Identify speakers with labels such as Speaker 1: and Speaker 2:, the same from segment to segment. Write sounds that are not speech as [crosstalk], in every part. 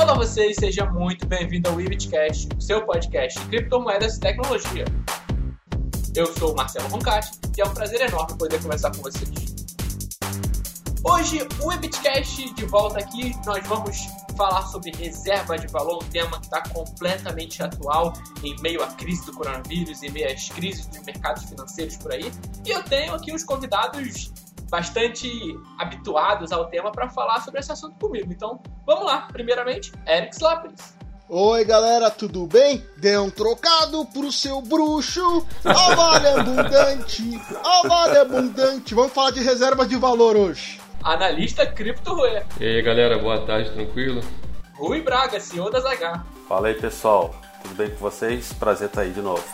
Speaker 1: Olá vocês, seja muito bem-vindo ao Ibitcast, o seu podcast de criptomoedas e tecnologia. Eu sou o Marcelo Roncati e é um prazer enorme poder conversar com vocês. Hoje, o Ibitcast de volta aqui, nós vamos falar sobre reserva de valor, um tema que está completamente atual em meio à crise do coronavírus, em meio às crises dos mercados financeiros por aí. E eu tenho aqui os convidados bastante habituados ao tema para falar sobre esse assunto comigo. Então, vamos lá. Primeiramente, Eric Slapris.
Speaker 2: Oi galera, tudo bem? Dê um trocado pro seu bruxo. Ó vale abundante, ó vale abundante. Vamos falar de reserva de valor hoje
Speaker 1: analista cripto Rui.
Speaker 3: E aí galera, boa tarde, tranquilo?
Speaker 1: Rui Braga, CEO das H.
Speaker 4: Fala aí pessoal, tudo bem com vocês? Prazer estar aí de novo.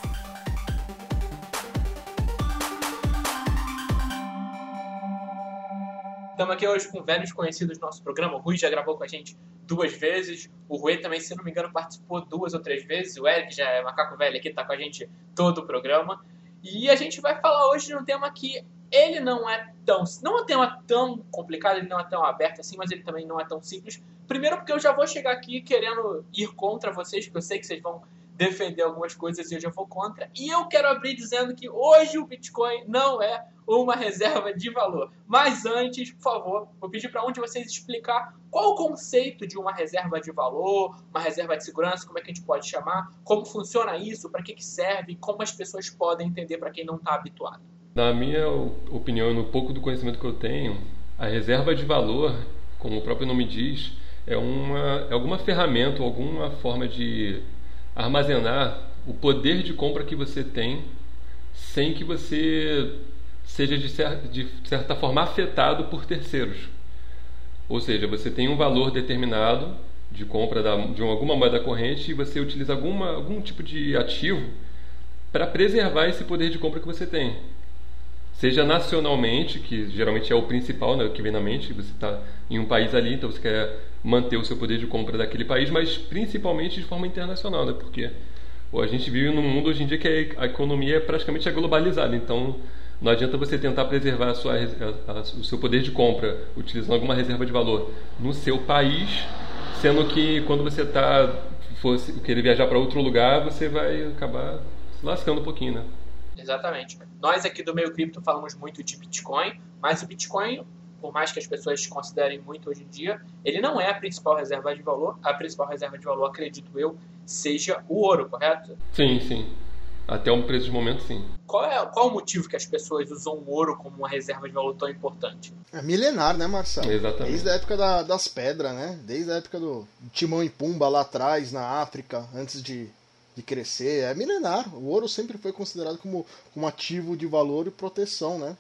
Speaker 1: Estamos aqui hoje com velhos conhecidos do nosso programa. O Rui já gravou com a gente duas vezes. O Rui também, se não me engano, participou duas ou três vezes. O Eric já é macaco velho aqui, está com a gente todo o programa. E a gente vai falar hoje de um tema que ele não é tão. Não é um tema tão complicado, ele não é tão aberto assim, mas ele também não é tão simples. Primeiro, porque eu já vou chegar aqui querendo ir contra vocês, porque eu sei que vocês vão defender algumas coisas e eu já vou contra. E eu quero abrir dizendo que hoje o Bitcoin não é uma reserva de valor. Mas antes, por favor, vou pedir para um de vocês explicar qual o conceito de uma reserva de valor, uma reserva de segurança, como é que a gente pode chamar, como funciona isso, para que, que serve, como as pessoas podem entender para quem não está habituado.
Speaker 3: Na minha opinião, no pouco do conhecimento que eu tenho, a reserva de valor, como o próprio nome diz, é, uma, é alguma ferramenta alguma forma de armazenar o poder de compra que você tem sem que você seja de certa, de certa forma afetado por terceiros. Ou seja, você tem um valor determinado de compra da, de alguma moeda corrente e você utiliza alguma, algum tipo de ativo para preservar esse poder de compra que você tem seja nacionalmente, que geralmente é o principal, né, que vem na mente, você está em um país ali, então você quer manter o seu poder de compra daquele país, mas principalmente de forma internacional, né, porque a gente vive num mundo hoje em dia que a economia é praticamente globalizada, então não adianta você tentar preservar a sua, a, a, o seu poder de compra utilizando alguma reserva de valor no seu país, sendo que quando você está fosse querer viajar para outro lugar, você vai acabar se lascando um pouquinho, né?
Speaker 1: Exatamente. Nós aqui do meio cripto falamos muito de Bitcoin, mas o Bitcoin, por mais que as pessoas considerem muito hoje em dia, ele não é a principal reserva de valor. A principal reserva de valor, acredito eu, seja o ouro, correto?
Speaker 3: Sim, sim. Até um preço de momento, sim.
Speaker 1: Qual é qual o motivo que as pessoas usam o ouro como uma reserva de valor tão importante?
Speaker 2: É milenar, né, Marcelo?
Speaker 3: Exatamente.
Speaker 2: Desde a época da, das pedras, né? Desde a época do Timão e Pumba lá atrás, na África, antes de de crescer. É milenar. O ouro sempre foi considerado como um ativo de valor e proteção, né?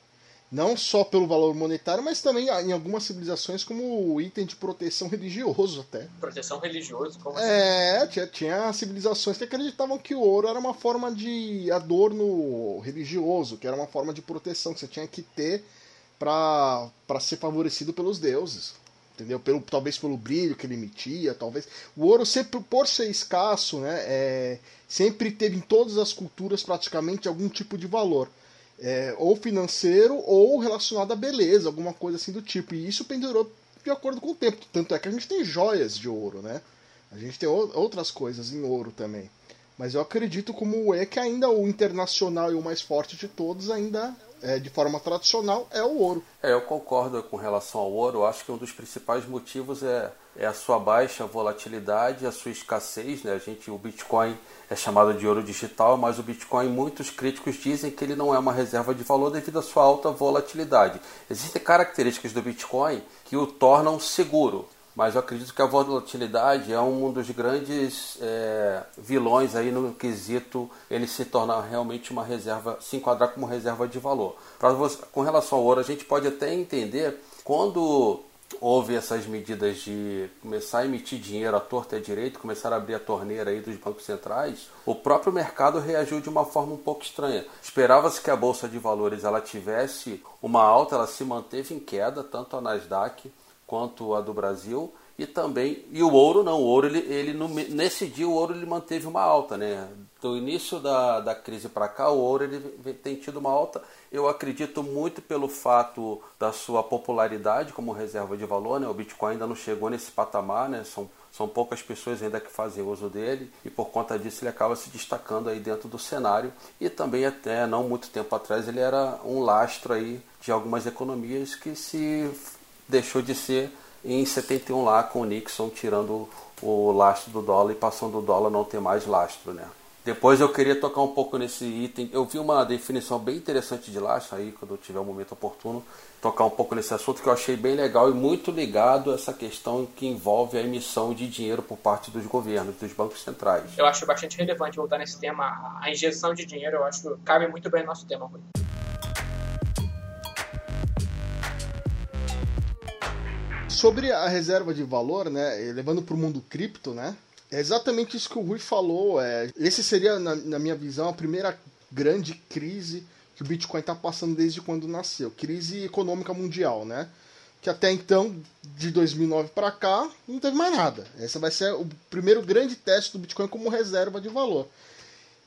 Speaker 2: Não só pelo valor monetário, mas também em algumas civilizações como item de proteção religioso até.
Speaker 1: Proteção religiosa? Como
Speaker 2: é, assim? tinha, tinha civilizações que acreditavam que o ouro era uma forma de adorno religioso, que era uma forma de proteção que você tinha que ter para ser favorecido pelos deuses entendeu? Pelo, talvez pelo brilho que ele emitia, talvez. O ouro, sempre, por ser escasso, né, é, sempre teve em todas as culturas praticamente algum tipo de valor. É, ou financeiro ou relacionado à beleza, alguma coisa assim do tipo. E isso pendurou de acordo com o tempo. Tanto é que a gente tem joias de ouro, né? A gente tem outras coisas em ouro também. Mas eu acredito como é que ainda o internacional e o mais forte de todos ainda é, de forma tradicional é o ouro.
Speaker 4: É, eu concordo com relação ao ouro. Acho que um dos principais motivos é, é a sua baixa volatilidade, a sua escassez. Né? A gente, o Bitcoin é chamado de ouro digital, mas o Bitcoin, muitos críticos dizem que ele não é uma reserva de valor devido à sua alta volatilidade. Existem características do Bitcoin que o tornam seguro mas eu acredito que a volatilidade é um dos grandes é, vilões aí no quesito ele se tornar realmente uma reserva, se enquadrar como reserva de valor. Você, com relação ao ouro, a gente pode até entender quando houve essas medidas de começar a emitir dinheiro à torta e à direita, começar a abrir a torneira aí dos bancos centrais, o próprio mercado reagiu de uma forma um pouco estranha. Esperava-se que a bolsa de valores ela tivesse uma alta, ela se manteve em queda, tanto a Nasdaq quanto a do Brasil e também e o ouro não o ouro ele, ele no, nesse dia o ouro ele manteve uma alta né do início da, da crise para cá o ouro ele tem tido uma alta eu acredito muito pelo fato da sua popularidade como reserva de valor né? O Bitcoin ainda não chegou nesse patamar né? São são poucas pessoas ainda que fazem uso dele e por conta disso ele acaba se destacando aí dentro do cenário. E também até não muito tempo atrás ele era um lastro aí de algumas economias que se deixou de ser em 71 lá com o Nixon tirando o lastro do dólar e passando o dólar não ter mais lastro, né? Depois eu queria tocar um pouco nesse item. Eu vi uma definição bem interessante de lastro aí, quando eu tiver um momento oportuno, tocar um pouco nesse assunto que eu achei bem legal e muito ligado a essa questão que envolve a emissão de dinheiro por parte dos governos, dos bancos centrais.
Speaker 1: Eu acho bastante relevante voltar nesse tema. A injeção de dinheiro, eu acho que cabe muito bem no nosso tema, Rui.
Speaker 2: Sobre a reserva de valor, né, levando para o mundo cripto, né, é exatamente isso que o Rui falou. É, esse seria, na, na minha visão, a primeira grande crise que o Bitcoin está passando desde quando nasceu. Crise econômica mundial, né? Que até então, de 2009 para cá, não teve mais nada. Esse vai ser o primeiro grande teste do Bitcoin como reserva de valor.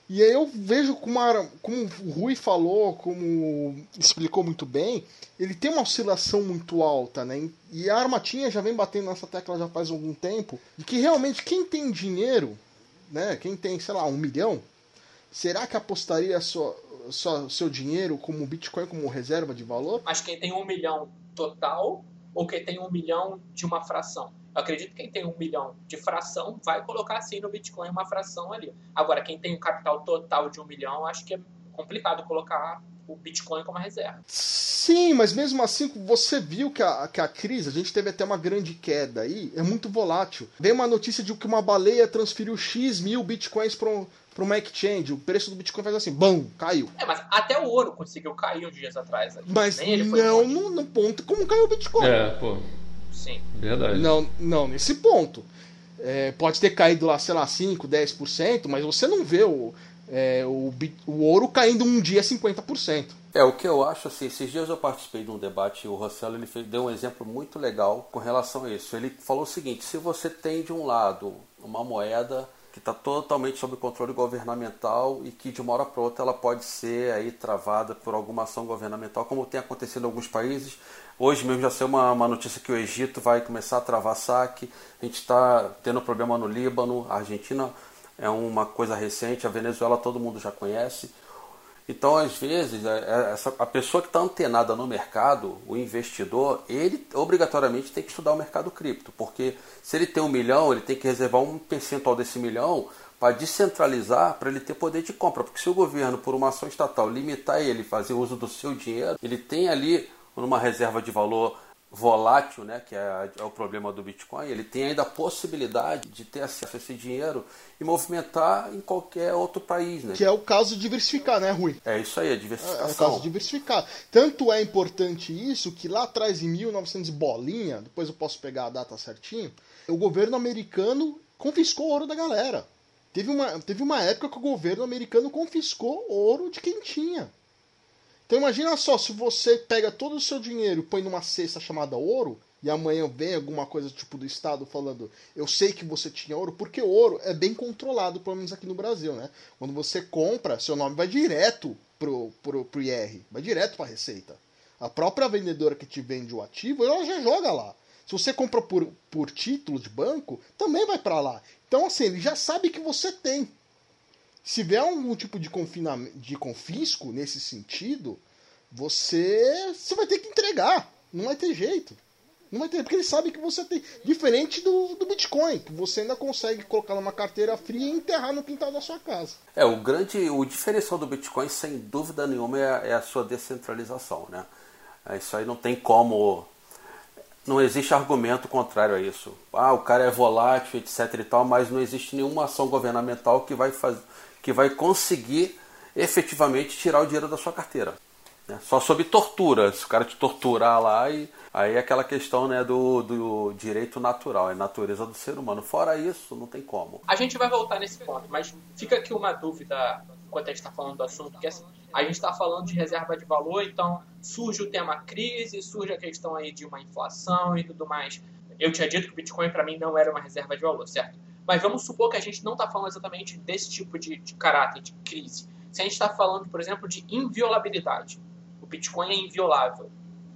Speaker 2: E aí eu vejo como, a, como o Rui falou, como explicou muito bem, ele tem uma oscilação muito alta, né? E a Armatinha já vem batendo nessa tecla já faz algum tempo, de que realmente quem tem dinheiro, né? Quem tem, sei lá, um milhão, será que apostaria sua, seu dinheiro como Bitcoin como reserva de valor?
Speaker 1: Mas quem tem um milhão total ou quem tem um milhão de uma fração? Eu acredito que quem tem um milhão de fração vai colocar assim no Bitcoin uma fração ali. Agora, quem tem o um capital total de um milhão, acho que é complicado colocar o Bitcoin como reserva.
Speaker 2: Sim, mas mesmo assim, você viu que a, que a crise, a gente teve até uma grande queda aí, é muito volátil. Veio uma notícia de que uma baleia transferiu X mil Bitcoins para um, para uma exchange, o preço do Bitcoin faz assim, bum, caiu.
Speaker 1: É, mas até o ouro conseguiu cair uns dias atrás.
Speaker 2: Mas não no, no, ponto como caiu o Bitcoin.
Speaker 3: É, pô.
Speaker 1: Sim.
Speaker 3: Verdade.
Speaker 2: Não, não nesse ponto. É, pode ter caído lá, sei lá, 5, 10%, mas você não vê o, é, o, o ouro caindo um dia 50%.
Speaker 4: É, o que eu acho assim, esses dias eu participei de um debate e o Rossello ele fez, deu um exemplo muito legal com relação a isso. Ele falou o seguinte: se você tem de um lado uma moeda que está totalmente sob controle governamental e que de uma hora para outra ela pode ser aí travada por alguma ação governamental, como tem acontecido em alguns países. Hoje mesmo já saiu uma, uma notícia que o Egito vai começar a travar saque, a gente está tendo problema no Líbano, a Argentina é uma coisa recente, a Venezuela todo mundo já conhece. Então, às vezes, é, é, essa, a pessoa que está antenada no mercado, o investidor, ele obrigatoriamente tem que estudar o mercado cripto, porque se ele tem um milhão, ele tem que reservar um percentual desse milhão para descentralizar, para ele ter poder de compra. Porque se o governo, por uma ação estatal, limitar ele fazer uso do seu dinheiro, ele tem ali numa reserva de valor volátil, né, que é, é, o problema do Bitcoin, ele tem ainda a possibilidade de ter acesso a esse dinheiro e movimentar em qualquer outro país. Né?
Speaker 2: Que é o caso de diversificar, né, Rui?
Speaker 4: É isso aí, a diversificação.
Speaker 2: É, é o caso de diversificar. Tanto é importante isso que lá atrás, em 1900 bolinha, depois eu posso pegar a data certinho, o governo americano confiscou o ouro da galera. Teve uma, teve uma época que o governo americano confiscou ouro de quem tinha. Então imagina só, se você pega todo o seu dinheiro e põe numa cesta chamada ouro, e amanhã vem alguma coisa tipo do Estado falando, eu sei que você tinha ouro, porque ouro é bem controlado, pelo menos aqui no Brasil, né? Quando você compra, seu nome vai direto pro, pro, pro IR, vai direto para a Receita. A própria vendedora que te vende o ativo, ela já joga lá. Se você compra por, por título de banco, também vai para lá. Então, assim, ele já sabe que você tem. Se vier algum tipo de, confinamento, de confisco nesse sentido, você, você vai ter que entregar. Não vai ter jeito. Não vai ter, porque ele sabe que você tem. Diferente do, do Bitcoin, que você ainda consegue colocar numa carteira fria e enterrar no quintal da sua casa.
Speaker 4: É, o grande. O diferencial do Bitcoin, sem dúvida nenhuma, é, é a sua descentralização, né? É, isso aí não tem como. Não existe argumento contrário a isso. Ah, o cara é volátil, etc e tal, mas não existe nenhuma ação governamental que vai fazer que vai conseguir efetivamente tirar o dinheiro da sua carteira. Né? Só sob tortura, se o cara te torturar lá, e aí é aquela questão né, do, do direito natural, é natureza do ser humano. Fora isso, não tem como.
Speaker 1: A gente vai voltar nesse ponto, mas fica aqui uma dúvida enquanto a gente está falando do assunto, que assim, a gente está falando de reserva de valor, então surge o tema crise, surge a questão aí de uma inflação e tudo mais. Eu tinha dito que o Bitcoin para mim não era uma reserva de valor, certo? Mas vamos supor que a gente não está falando exatamente desse tipo de, de caráter, de crise. Se a gente está falando, por exemplo, de inviolabilidade, o Bitcoin é inviolável.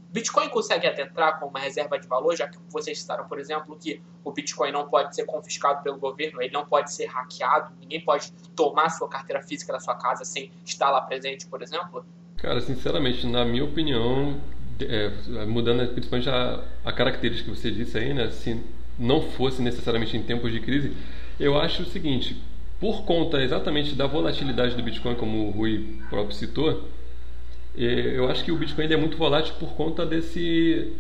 Speaker 1: Bitcoin consegue adentrar com uma reserva de valor, já que vocês citaram, por exemplo, que o Bitcoin não pode ser confiscado pelo governo, ele não pode ser hackeado, ninguém pode tomar sua carteira física da sua casa sem estar lá presente, por exemplo?
Speaker 3: Cara, sinceramente, na minha opinião, é, mudando principalmente a, a característica que você disse aí, né? Se não fosse necessariamente em tempos de crise, eu acho o seguinte: por conta exatamente da volatilidade do Bitcoin, como o Rui próprio citou, eu acho que o Bitcoin é muito volátil por conta desse,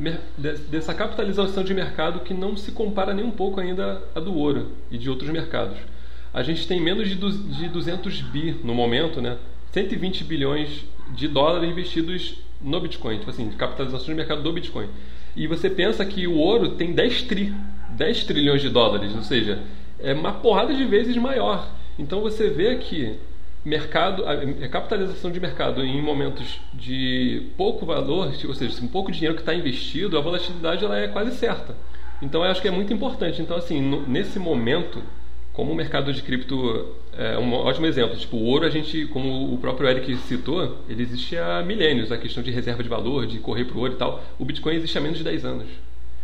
Speaker 3: dessa capitalização de mercado que não se compara nem um pouco ainda a do ouro e de outros mercados. A gente tem menos de 200 bi no momento, né? 120 bilhões de dólares investidos no Bitcoin, tipo assim, capitalização de mercado do Bitcoin. E você pensa que o ouro tem 10 tri, 10 trilhões de dólares, ou seja, é uma porrada de vezes maior. Então você vê que mercado, a capitalização de mercado em momentos de pouco valor, ou seja, um pouco dinheiro que está investido, a volatilidade ela é quase certa. Então eu acho que é muito importante. Então assim, nesse momento, como o mercado de cripto é um ótimo exemplo, tipo o ouro a gente, como o próprio Eric citou, ele existe há milênios, a questão de reserva de valor, de correr para o ouro e tal. O Bitcoin existe há menos de 10 anos.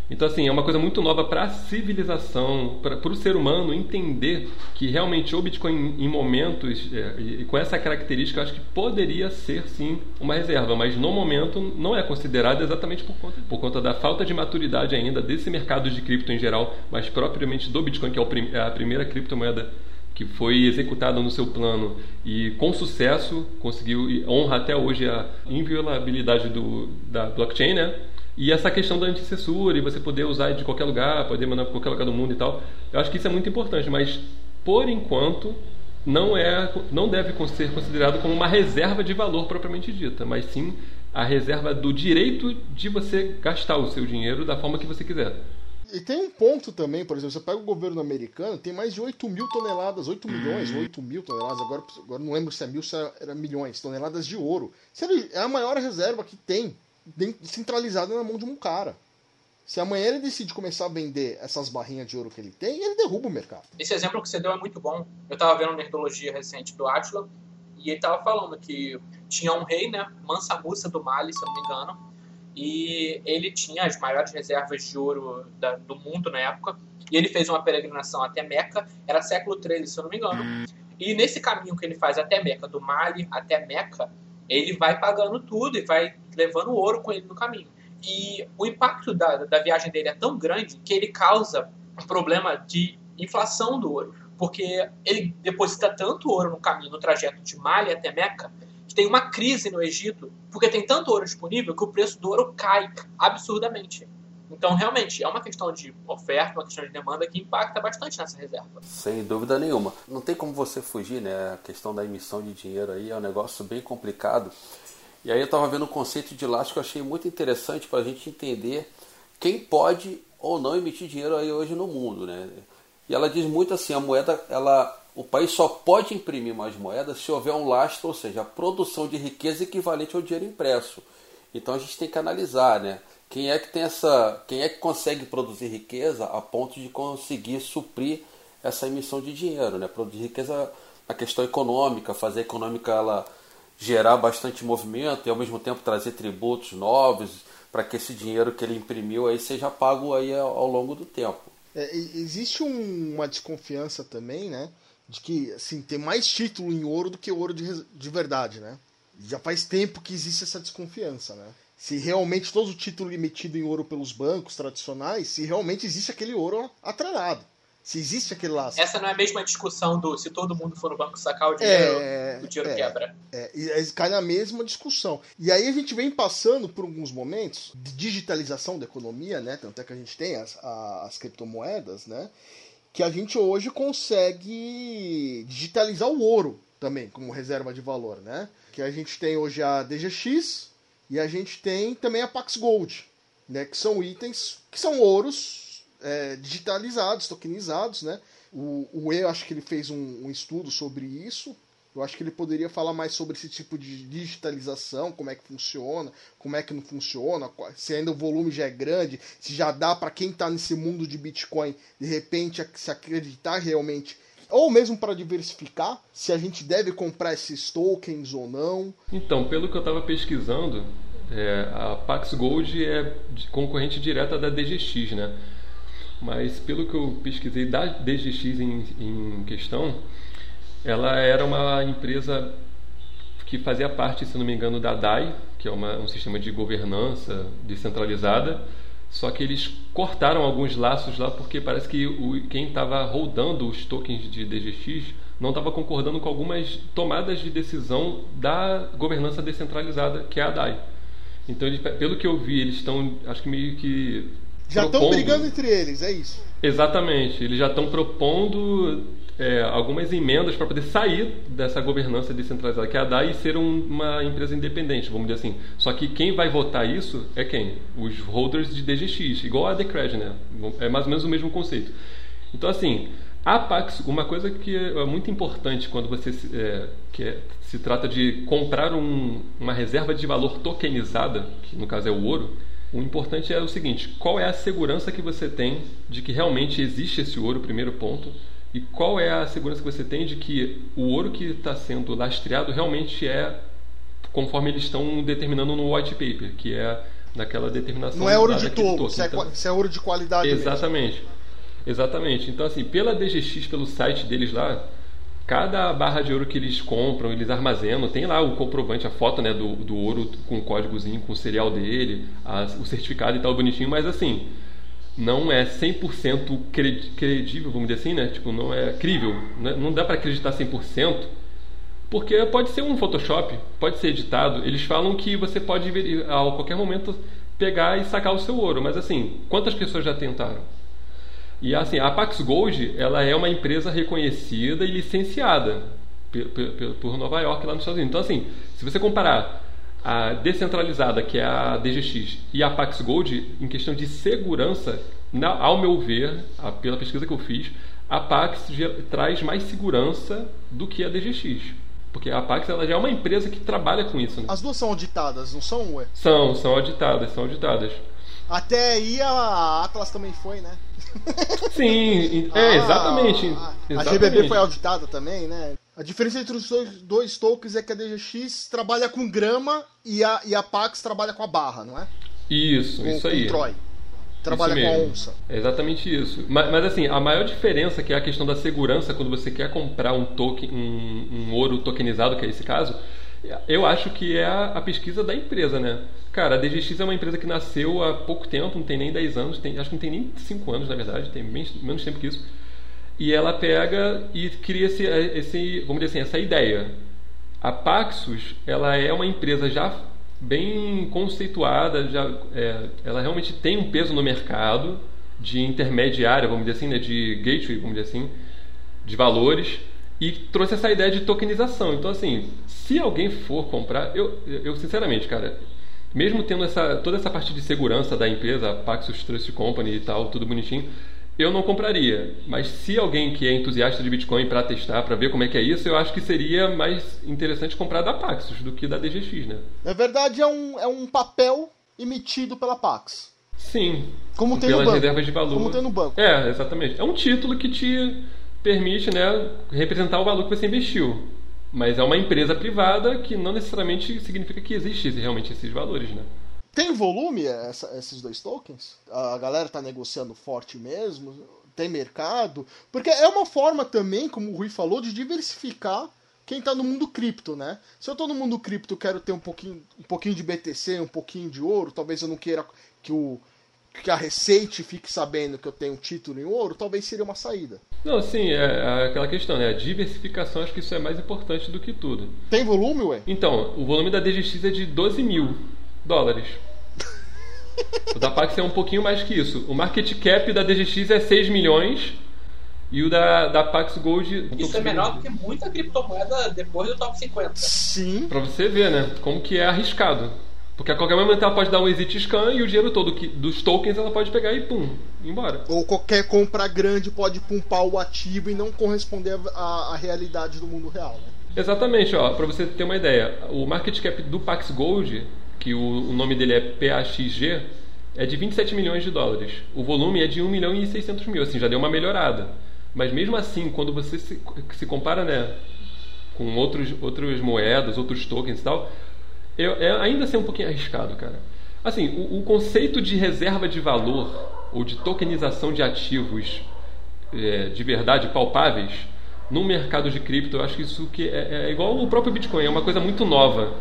Speaker 3: Então, assim, é uma coisa muito nova para a civilização, para o ser humano entender que realmente o Bitcoin, em momentos, é, com essa característica, acho que poderia ser sim uma reserva, mas no momento não é considerado exatamente por conta, por conta da falta de maturidade ainda desse mercado de cripto em geral, mas propriamente do Bitcoin, que é, é a primeira criptomoeda que foi executada no seu plano e com sucesso conseguiu honra até hoje a inviolabilidade do, da blockchain, né? E essa questão da anticessura e você poder usar de qualquer lugar, poder mandar para qualquer lugar do mundo e tal, eu acho que isso é muito importante, mas por enquanto não é não deve ser considerado como uma reserva de valor propriamente dita, mas sim a reserva do direito de você gastar o seu dinheiro da forma que você quiser.
Speaker 2: E tem um ponto também, por exemplo, você pega o governo americano, tem mais de 8 mil toneladas, 8 milhões, 8 mil toneladas, agora, agora não lembro se é mil, se era milhões, toneladas de ouro. É a maior reserva que tem centralizada na mão de um cara. Se amanhã ele decide começar a vender essas barrinhas de ouro que ele tem, ele derruba o mercado.
Speaker 1: Esse exemplo que você deu é muito bom. Eu estava vendo uma nerdologia recente do Atila e ele estava falando que tinha um rei, né, Mansa Musa do Mali, se eu não me engano, e ele tinha as maiores reservas de ouro da, do mundo na época, e ele fez uma peregrinação até Meca, era século XIII, se eu não me engano, e nesse caminho que ele faz até Meca, do Mali até Meca, ele vai pagando tudo e vai levando ouro com ele no caminho. E o impacto da, da viagem dele é tão grande que ele causa um problema de inflação do ouro. Porque ele deposita tanto ouro no caminho, no trajeto de Mali até Meca, que tem uma crise no Egito, porque tem tanto ouro disponível que o preço do ouro cai absurdamente. Então, realmente, é uma questão de oferta, uma questão de demanda que impacta bastante nessa reserva.
Speaker 4: Sem dúvida nenhuma. Não tem como você fugir, né? A questão da emissão de dinheiro aí é um negócio bem complicado. E aí eu estava vendo um conceito de elástico que eu achei muito interessante para a gente entender quem pode ou não emitir dinheiro aí hoje no mundo, né? E ela diz muito assim, a moeda, ela, o país só pode imprimir mais moedas se houver um lastro, ou seja, a produção de riqueza equivalente ao dinheiro impresso. Então a gente tem que analisar, né? Quem é que tem essa, quem é que consegue produzir riqueza a ponto de conseguir suprir essa emissão de dinheiro, né? Produzir riqueza na questão econômica, fazer a econômica ela gerar bastante movimento e ao mesmo tempo trazer tributos novos para que esse dinheiro que ele imprimiu aí seja pago aí ao longo do tempo.
Speaker 2: É, existe um, uma desconfiança também, né, de que assim tem mais título em ouro do que ouro de, de verdade, né? Já faz tempo que existe essa desconfiança, né? se realmente todo o título emitido em ouro pelos bancos tradicionais, se realmente existe aquele ouro atrelado. Se existe aquele laço.
Speaker 1: Essa não é a mesma discussão do se todo mundo for no banco sacar o dinheiro, é, o dinheiro é, quebra.
Speaker 2: É, é, cai na mesma discussão. E aí a gente vem passando por alguns momentos de digitalização da economia, né? Tanto é que a gente tem as, as criptomoedas, né? Que a gente hoje consegue digitalizar o ouro também como reserva de valor, né? Que a gente tem hoje a DGX, e a gente tem também a Pax Gold, né, que são itens que são ouros é, digitalizados, tokenizados. Né? O, o E, acho que ele fez um, um, estudo sobre isso Eu acho que ele poderia falar mais sobre esse tipo de digitalização, como é que funciona, como é que não funciona, se ainda o volume já é grande, se já dá para quem está nesse mundo de Bitcoin, de repente se acreditar realmente ou mesmo para diversificar, se a gente deve comprar esses tokens ou não.
Speaker 3: Então, pelo que eu estava pesquisando, é, a Pax Gold é concorrente direta da DGX, né? Mas pelo que eu pesquisei da DGX em, em questão, ela era uma empresa que fazia parte, se não me engano, da DAI, que é uma, um sistema de governança descentralizada, só que eles cortaram alguns laços lá porque parece que o, quem estava rodando os tokens de DGX não estava concordando com algumas tomadas de decisão da governança descentralizada, que é a DAI. Então, eles, pelo que eu vi, eles estão, acho que meio que.
Speaker 2: Já estão brigando entre eles, é isso.
Speaker 3: Exatamente. Eles já estão propondo é, algumas emendas para poder sair dessa governança descentralizada que é a DAI e ser um, uma empresa independente, vamos dizer assim. Só que quem vai votar isso é quem? Os holders de DGX, igual a Decred, né? É mais ou menos o mesmo conceito. Então, assim, a Pax, uma coisa que é muito importante quando você é, que é, se trata de comprar um, uma reserva de valor tokenizada, que no caso é o ouro, o importante é o seguinte: qual é a segurança que você tem de que realmente existe esse ouro, primeiro ponto, e qual é a segurança que você tem de que o ouro que está sendo lastreado realmente é conforme eles estão determinando no white paper, que é naquela determinação.
Speaker 2: Não é ouro de topo, se, é, então, se é ouro de qualidade.
Speaker 3: Exatamente. Mesmo. Exatamente. Então, assim, pela DGX, pelo site deles lá, cada barra de ouro que eles compram, eles armazenam, tem lá o comprovante, a foto né, do, do ouro com o códigozinho, com o serial dele, a, o certificado e tal, bonitinho, mas assim, não é 100% credível, vamos dizer assim, né? Tipo, não é crível, né? não dá para acreditar 100%, porque pode ser um Photoshop, pode ser editado. Eles falam que você pode a qualquer momento pegar e sacar o seu ouro, mas assim, quantas pessoas já tentaram? E assim, a Pax Gold, ela é uma empresa reconhecida e licenciada por, Nova York lá nos Estados Unidos. Então assim, se você comparar a descentralizada, que é a DGX, e a Pax Gold, em questão de segurança, na, ao meu ver, a, pela pesquisa que eu fiz, a Pax traz mais segurança do que a DGX. Porque a Pax ela já é uma empresa que trabalha com isso. Né?
Speaker 2: As duas são auditadas, não são, ué?
Speaker 3: São, são auditadas, são auditadas.
Speaker 2: Até aí a Atlas também foi, né?
Speaker 3: Sim, é, exatamente.
Speaker 2: A, a, a GBB foi auditada também, né? A diferença entre os dois, dois tokens é que a DGX trabalha com grama e a, e a Pax trabalha com a barra, não é?
Speaker 3: Isso, com, isso aí.
Speaker 2: Com Troy. Trabalha com a onça.
Speaker 3: É exatamente isso. Mas, mas, assim, a maior diferença que é a questão da segurança quando você quer comprar um token, um, um ouro tokenizado, que é esse caso, eu acho que é a, pesquisa da empresa, né? Cara, a DGX é uma empresa que nasceu há pouco tempo, não tem nem 10 anos, tem, acho que não tem nem 5 anos, na verdade, tem bem, menos tempo que isso e ela pega e cria esse, esse, vamos dizer assim, essa ideia. A Paxos, ela é uma empresa já bem conceituada, já, é, ela realmente tem um peso no mercado de intermediária, vamos dizer assim, né, de gateway, vamos dizer assim, de valores, e trouxe essa ideia de tokenização. Então, assim, se alguém for comprar, eu, eu sinceramente, cara, mesmo tendo essa, toda essa parte de segurança da empresa, Paxos Trust Company e tal, tudo bonitinho, eu não compraria. Mas se alguém que é entusiasta de Bitcoin para testar, para ver como é que é isso, eu acho que seria mais interessante comprar da Paxos do que da DGX, né?
Speaker 2: Na verdade, é um, é um papel emitido pela Pax.
Speaker 3: Sim.
Speaker 2: Como tem
Speaker 3: pelas
Speaker 2: no banco.
Speaker 3: reservas de valor.
Speaker 2: Como tem no banco.
Speaker 3: É, exatamente. É um título que te permite, né, representar o valor que você investiu. Mas é uma empresa privada que não necessariamente significa que existe realmente esses valores, né?
Speaker 2: Tem volume essa, esses dois tokens? A galera tá negociando forte mesmo? Tem mercado? Porque é uma forma também, como o Rui falou, de diversificar quem está no mundo cripto, né? Se eu estou no mundo cripto, quero ter um pouquinho, um pouquinho de BTC, um pouquinho de ouro, talvez eu não queira que o que a Receite fique sabendo que eu tenho um título em ouro, talvez seria uma saída.
Speaker 3: Não, sim, é, é aquela questão, né? A diversificação, acho que isso é mais importante do que tudo.
Speaker 2: Tem volume, ué?
Speaker 3: Então, o volume da DGX é de 12 mil dólares. O da Pax é um pouquinho mais que isso. O market cap da DGX é 6 milhões e o da, da Pax Gold.
Speaker 1: Isso é menor do que muita criptomoeda depois do top 50.
Speaker 2: Sim.
Speaker 3: Pra você ver, né? Como que é arriscado. Porque a qualquer momento ela pode dar um exit scan e o dinheiro todo que, dos tokens ela pode pegar e pum, embora.
Speaker 2: Ou qualquer compra grande pode pumpar o ativo e não corresponder à realidade do mundo real, né?
Speaker 3: Exatamente, ó, para você ter uma ideia, o market cap do Pax Gold, que o, o nome dele é PAXG, é de 27 milhões de dólares. O volume é de 1 milhão e 600 mil, assim, já deu uma melhorada. Mas mesmo assim, quando você se, se compara né, com outros, outras moedas, outros tokens e tal, é, é ainda assim um pouquinho arriscado, cara. Assim, o, o, conceito de reserva de valor ou de tokenização de ativos é, de verdade palpáveis no mercado de cripto, eu acho que isso que é, é igual o próprio Bitcoin, é uma coisa muito nova.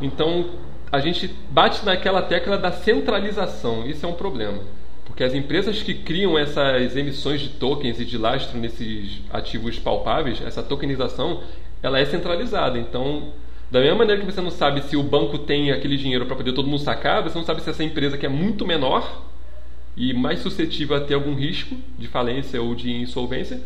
Speaker 3: Então, a gente bate naquela tecla da centralização. Isso é um problema. Porque as empresas que criam essas emissões de tokens e de lastro nesses ativos palpáveis, essa tokenização, ela é centralizada. Então, da mesma maneira que você não sabe se o banco tem aquele dinheiro para poder todo mundo sacar, você não sabe se essa empresa que é muito menor e mais suscetível a ter algum risco de falência ou de insolvência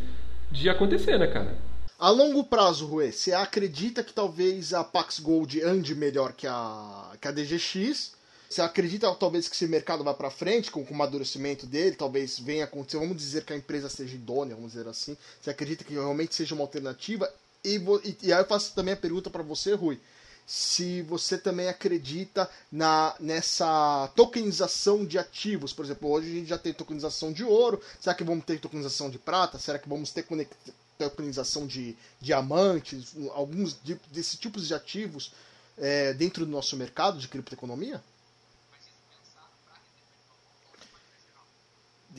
Speaker 3: de acontecer, né, cara?
Speaker 2: A longo prazo, Rui, você acredita que talvez a Pax Gold ande melhor que a, que a DGX? Você acredita talvez que esse mercado vá para frente com, com o amadurecimento dele? Talvez venha acontecer, vamos dizer que a empresa seja idônea, vamos dizer assim. Você acredita que realmente seja uma alternativa? E, e, e aí eu faço também a pergunta para você, Rui. Se você também acredita na, nessa tokenização de ativos, por exemplo, hoje a gente já tem tokenização de ouro, será que vamos ter tokenização de prata? Será que vamos ter tokenização de diamantes, alguns desses tipos de ativos é, dentro do nosso mercado de criptoeconomia?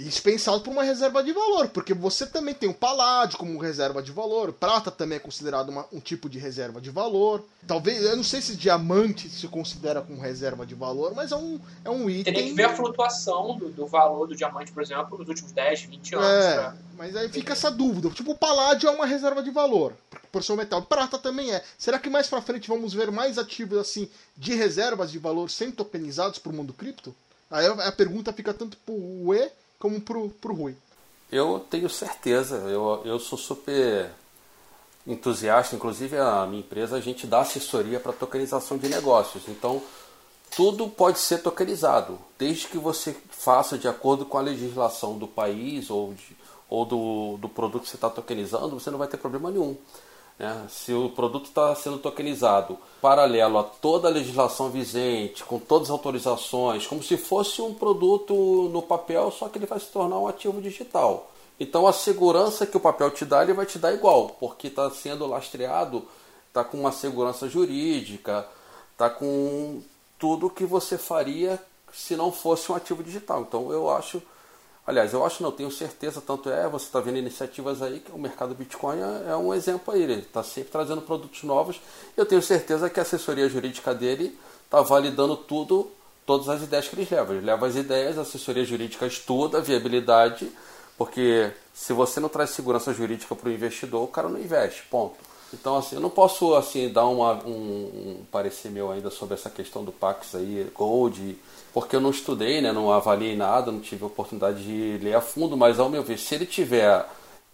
Speaker 2: Dispensado por uma reserva de valor, porque você também tem o paládio como reserva de valor, prata também é considerado uma, um tipo de reserva de valor. Talvez, eu não sei se diamante se considera como reserva de valor, mas é um, é um item.
Speaker 1: Tem que ver a flutuação do, do valor do diamante, por exemplo, nos últimos 10, 20 anos. É, pra...
Speaker 2: mas aí fica essa dúvida. Tipo, o paládio é uma reserva de valor, por seu metal. Prata também é. Será que mais pra frente vamos ver mais ativos assim de reservas de valor sem tokenizados pro mundo cripto? Aí a pergunta fica tanto pro E como pro, pro Rui.
Speaker 4: Eu tenho certeza, eu, eu sou super entusiasta, inclusive a minha empresa, a gente dá assessoria para tokenização de negócios. Então, tudo pode ser tokenizado, desde que você faça de acordo com a legislação do país ou, de, ou do, do produto que você está tokenizando, você não vai ter problema nenhum. Né? Se o produto está sendo tokenizado paralelo a toda a legislação vigente, com todas as autorizações, como se fosse um produto no papel, só que ele vai se tornar um ativo digital. Então a segurança que o papel te dá, ele vai te dar igual, porque está sendo lastreado, está com uma segurança jurídica, está com tudo que você faria se não fosse um ativo digital. Então eu acho Aliás, eu acho, não, tenho certeza, tanto é, você está vendo iniciativas aí, que o mercado Bitcoin é, é um exemplo aí, ele está sempre trazendo produtos novos. Eu tenho certeza que a assessoria jurídica dele está validando tudo, todas as ideias que eles levam. Ele leva as ideias, a assessoria jurídica estuda a viabilidade, porque se você não traz segurança jurídica para o investidor, o cara não investe, ponto. Então, assim, eu não posso assim dar uma, um, um parecer meu ainda sobre essa questão do Pax aí, Gold, porque eu não estudei, né, não avaliei nada, não tive oportunidade de ler a fundo, mas ao meu ver, se ele tiver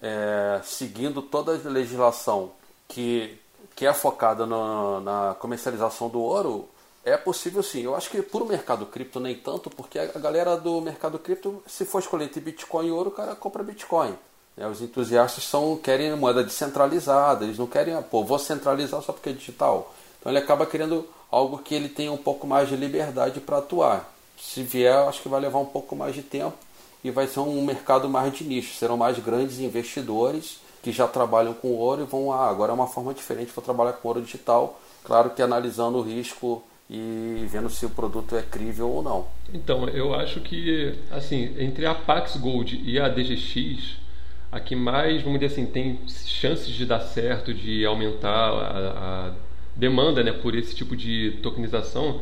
Speaker 4: é, seguindo toda a legislação que, que é focada no, na comercialização do ouro, é possível sim. Eu acho que por o mercado cripto nem tanto, porque a galera do mercado cripto, se for escolher entre Bitcoin e ouro, o cara compra Bitcoin. Né? Os entusiastas são, querem moeda descentralizada, eles não querem, ah, pô, vou centralizar só porque é digital. Então ele acaba querendo algo que ele tenha um pouco mais de liberdade para atuar. Se vier, acho que vai levar um pouco mais de tempo e vai ser um mercado mais de nicho. Serão mais grandes investidores que já trabalham com ouro e vão, ah, agora é uma forma diferente, vou trabalhar com ouro digital. Claro que analisando o risco e vendo se o produto é crível ou não.
Speaker 3: Então, eu acho que, assim, entre a Pax Gold e a DGX, a que mais, vamos dizer assim, tem chances de dar certo, de aumentar a, a demanda né, por esse tipo de tokenização,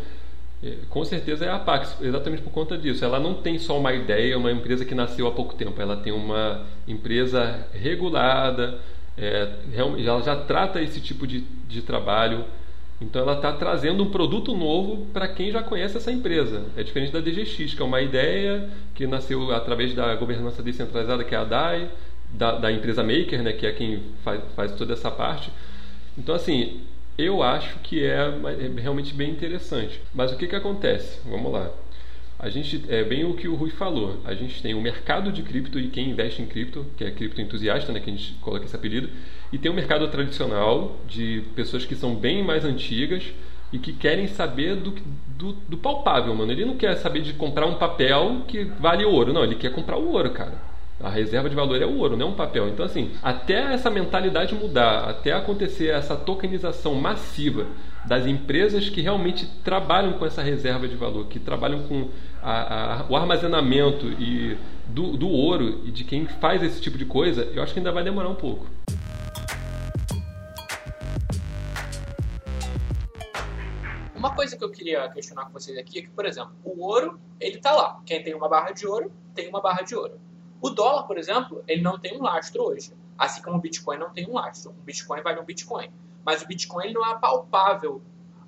Speaker 3: é, com certeza é a Pax, exatamente por conta disso. Ela não tem só uma ideia, uma empresa que nasceu há pouco tempo, ela tem uma empresa regulada, é, ela já trata esse tipo de, de trabalho, então ela está trazendo um produto novo para quem já conhece essa empresa. É diferente da DGX, que é uma ideia que nasceu através da governança descentralizada, que é a DAI, da, da empresa Maker, né, que é quem faz, faz toda essa parte. Então, assim, eu acho que é, é realmente bem interessante. Mas o que, que acontece? Vamos lá. A gente é bem o que o Rui falou. A gente tem o mercado de cripto e quem investe em cripto, que é cripto entusiasta, né, que a gente coloca esse apelido, E tem um mercado tradicional de pessoas que são bem mais antigas e que querem saber do, do, do, palpável, mano. Ele não quer saber de comprar um papel que vale ouro, não. Ele quer comprar o ouro, cara. A reserva de valor é o ouro, não é um papel. Então, assim, até essa mentalidade mudar, até acontecer essa tokenização massiva das empresas que realmente trabalham com essa reserva de valor, que trabalham com a, a, o armazenamento e do, do ouro e de quem faz esse tipo de coisa, eu acho que ainda vai demorar um pouco.
Speaker 1: Uma coisa que eu queria questionar com vocês aqui é que, por exemplo, o ouro, ele tá lá. Quem tem uma barra de ouro, tem uma barra de ouro. O dólar, por exemplo, ele não tem um lastro hoje. Assim como o Bitcoin não tem um lastro. Um Bitcoin vale um Bitcoin. Mas o Bitcoin ele não é palpável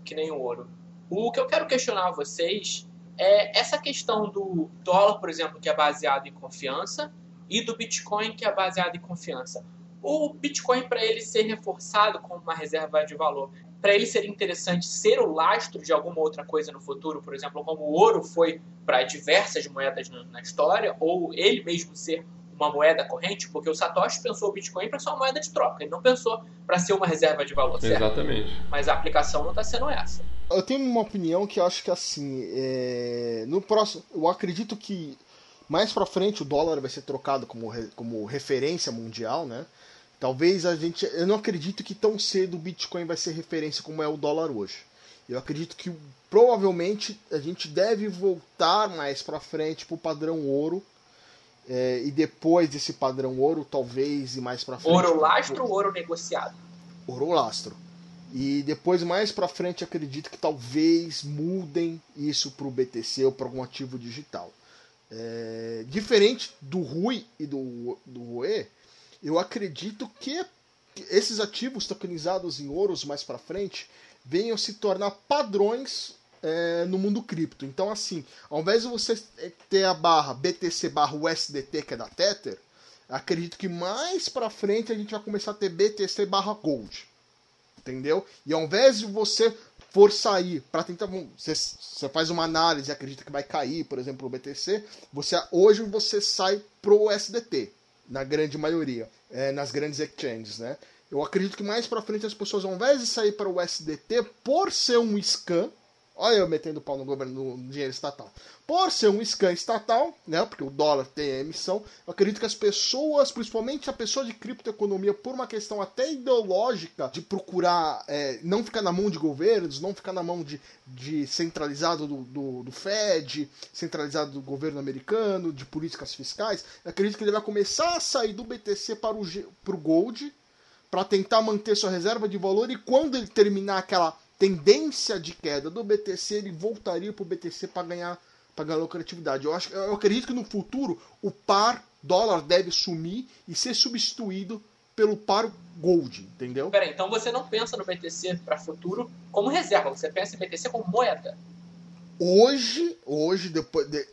Speaker 1: que nem o ouro. O que eu quero questionar a vocês é essa questão do dólar, por exemplo, que é baseado em confiança, e do Bitcoin, que é baseado em confiança. O Bitcoin, para ele ser reforçado como uma reserva de valor, para ele seria interessante ser o lastro de alguma outra coisa no futuro, por exemplo, como o ouro foi para diversas moedas na história, ou ele mesmo ser uma moeda corrente, porque o Satoshi pensou o Bitcoin para ser uma moeda de troca, ele não pensou para ser uma reserva de valor, certo?
Speaker 3: Exatamente.
Speaker 1: Mas a aplicação não está sendo essa.
Speaker 2: Eu tenho uma opinião que acho que assim, é... no próximo, eu acredito que mais para frente o dólar vai ser trocado como, como referência mundial, né? Talvez a gente. Eu não acredito que tão cedo o Bitcoin vai ser referência como é o dólar hoje. Eu acredito que provavelmente a gente deve voltar mais para frente para o padrão ouro. É, e depois desse padrão ouro, talvez e mais para frente.
Speaker 1: Ouro lastro ou ouro negociado?
Speaker 2: Ouro lastro. E depois, mais para frente, acredito que talvez mudem isso para o BTC ou para algum ativo digital. É, diferente do Rui e do, do Rue, eu acredito que esses ativos tokenizados em ouros mais para frente venham se tornar padrões é, no mundo cripto. Então, assim, ao invés de você ter a barra BTC barra USDT, que é da Tether, acredito que mais para frente a gente vai começar a ter BTC barra Gold. Entendeu? E ao invés de você for sair para tentar. Você, faz uma análise e acredita que vai cair, por exemplo, o BTC, você, hoje você sai pro USDT na grande maioria, é, nas grandes exchanges, né? Eu acredito que mais para frente as pessoas, ao invés de sair para o SDT, por ser um scan, olha eu metendo pau no governo no dinheiro estatal, por ser um scan estatal, né, porque o dólar tem a emissão, eu acredito que as pessoas, principalmente a pessoa de criptoeconomia, por uma questão até ideológica, de procurar é, não ficar na mão de governos, não ficar na mão de, de centralizado do, do, do Fed, centralizado do governo americano, de políticas fiscais, eu acredito que ele vai começar a sair do BTC para o, para o Gold, para tentar manter sua reserva de valor, e quando ele terminar aquela tendência de queda do BTC, ele voltaria para o BTC para ganhar ganhar lucratividade. Eu, acho, eu acredito que no futuro o par dólar deve sumir e ser substituído pelo par gold, entendeu?
Speaker 1: Peraí, então você não pensa no BTC para futuro como reserva, você pensa em BTC como moeda.
Speaker 2: Hoje, hoje depois de,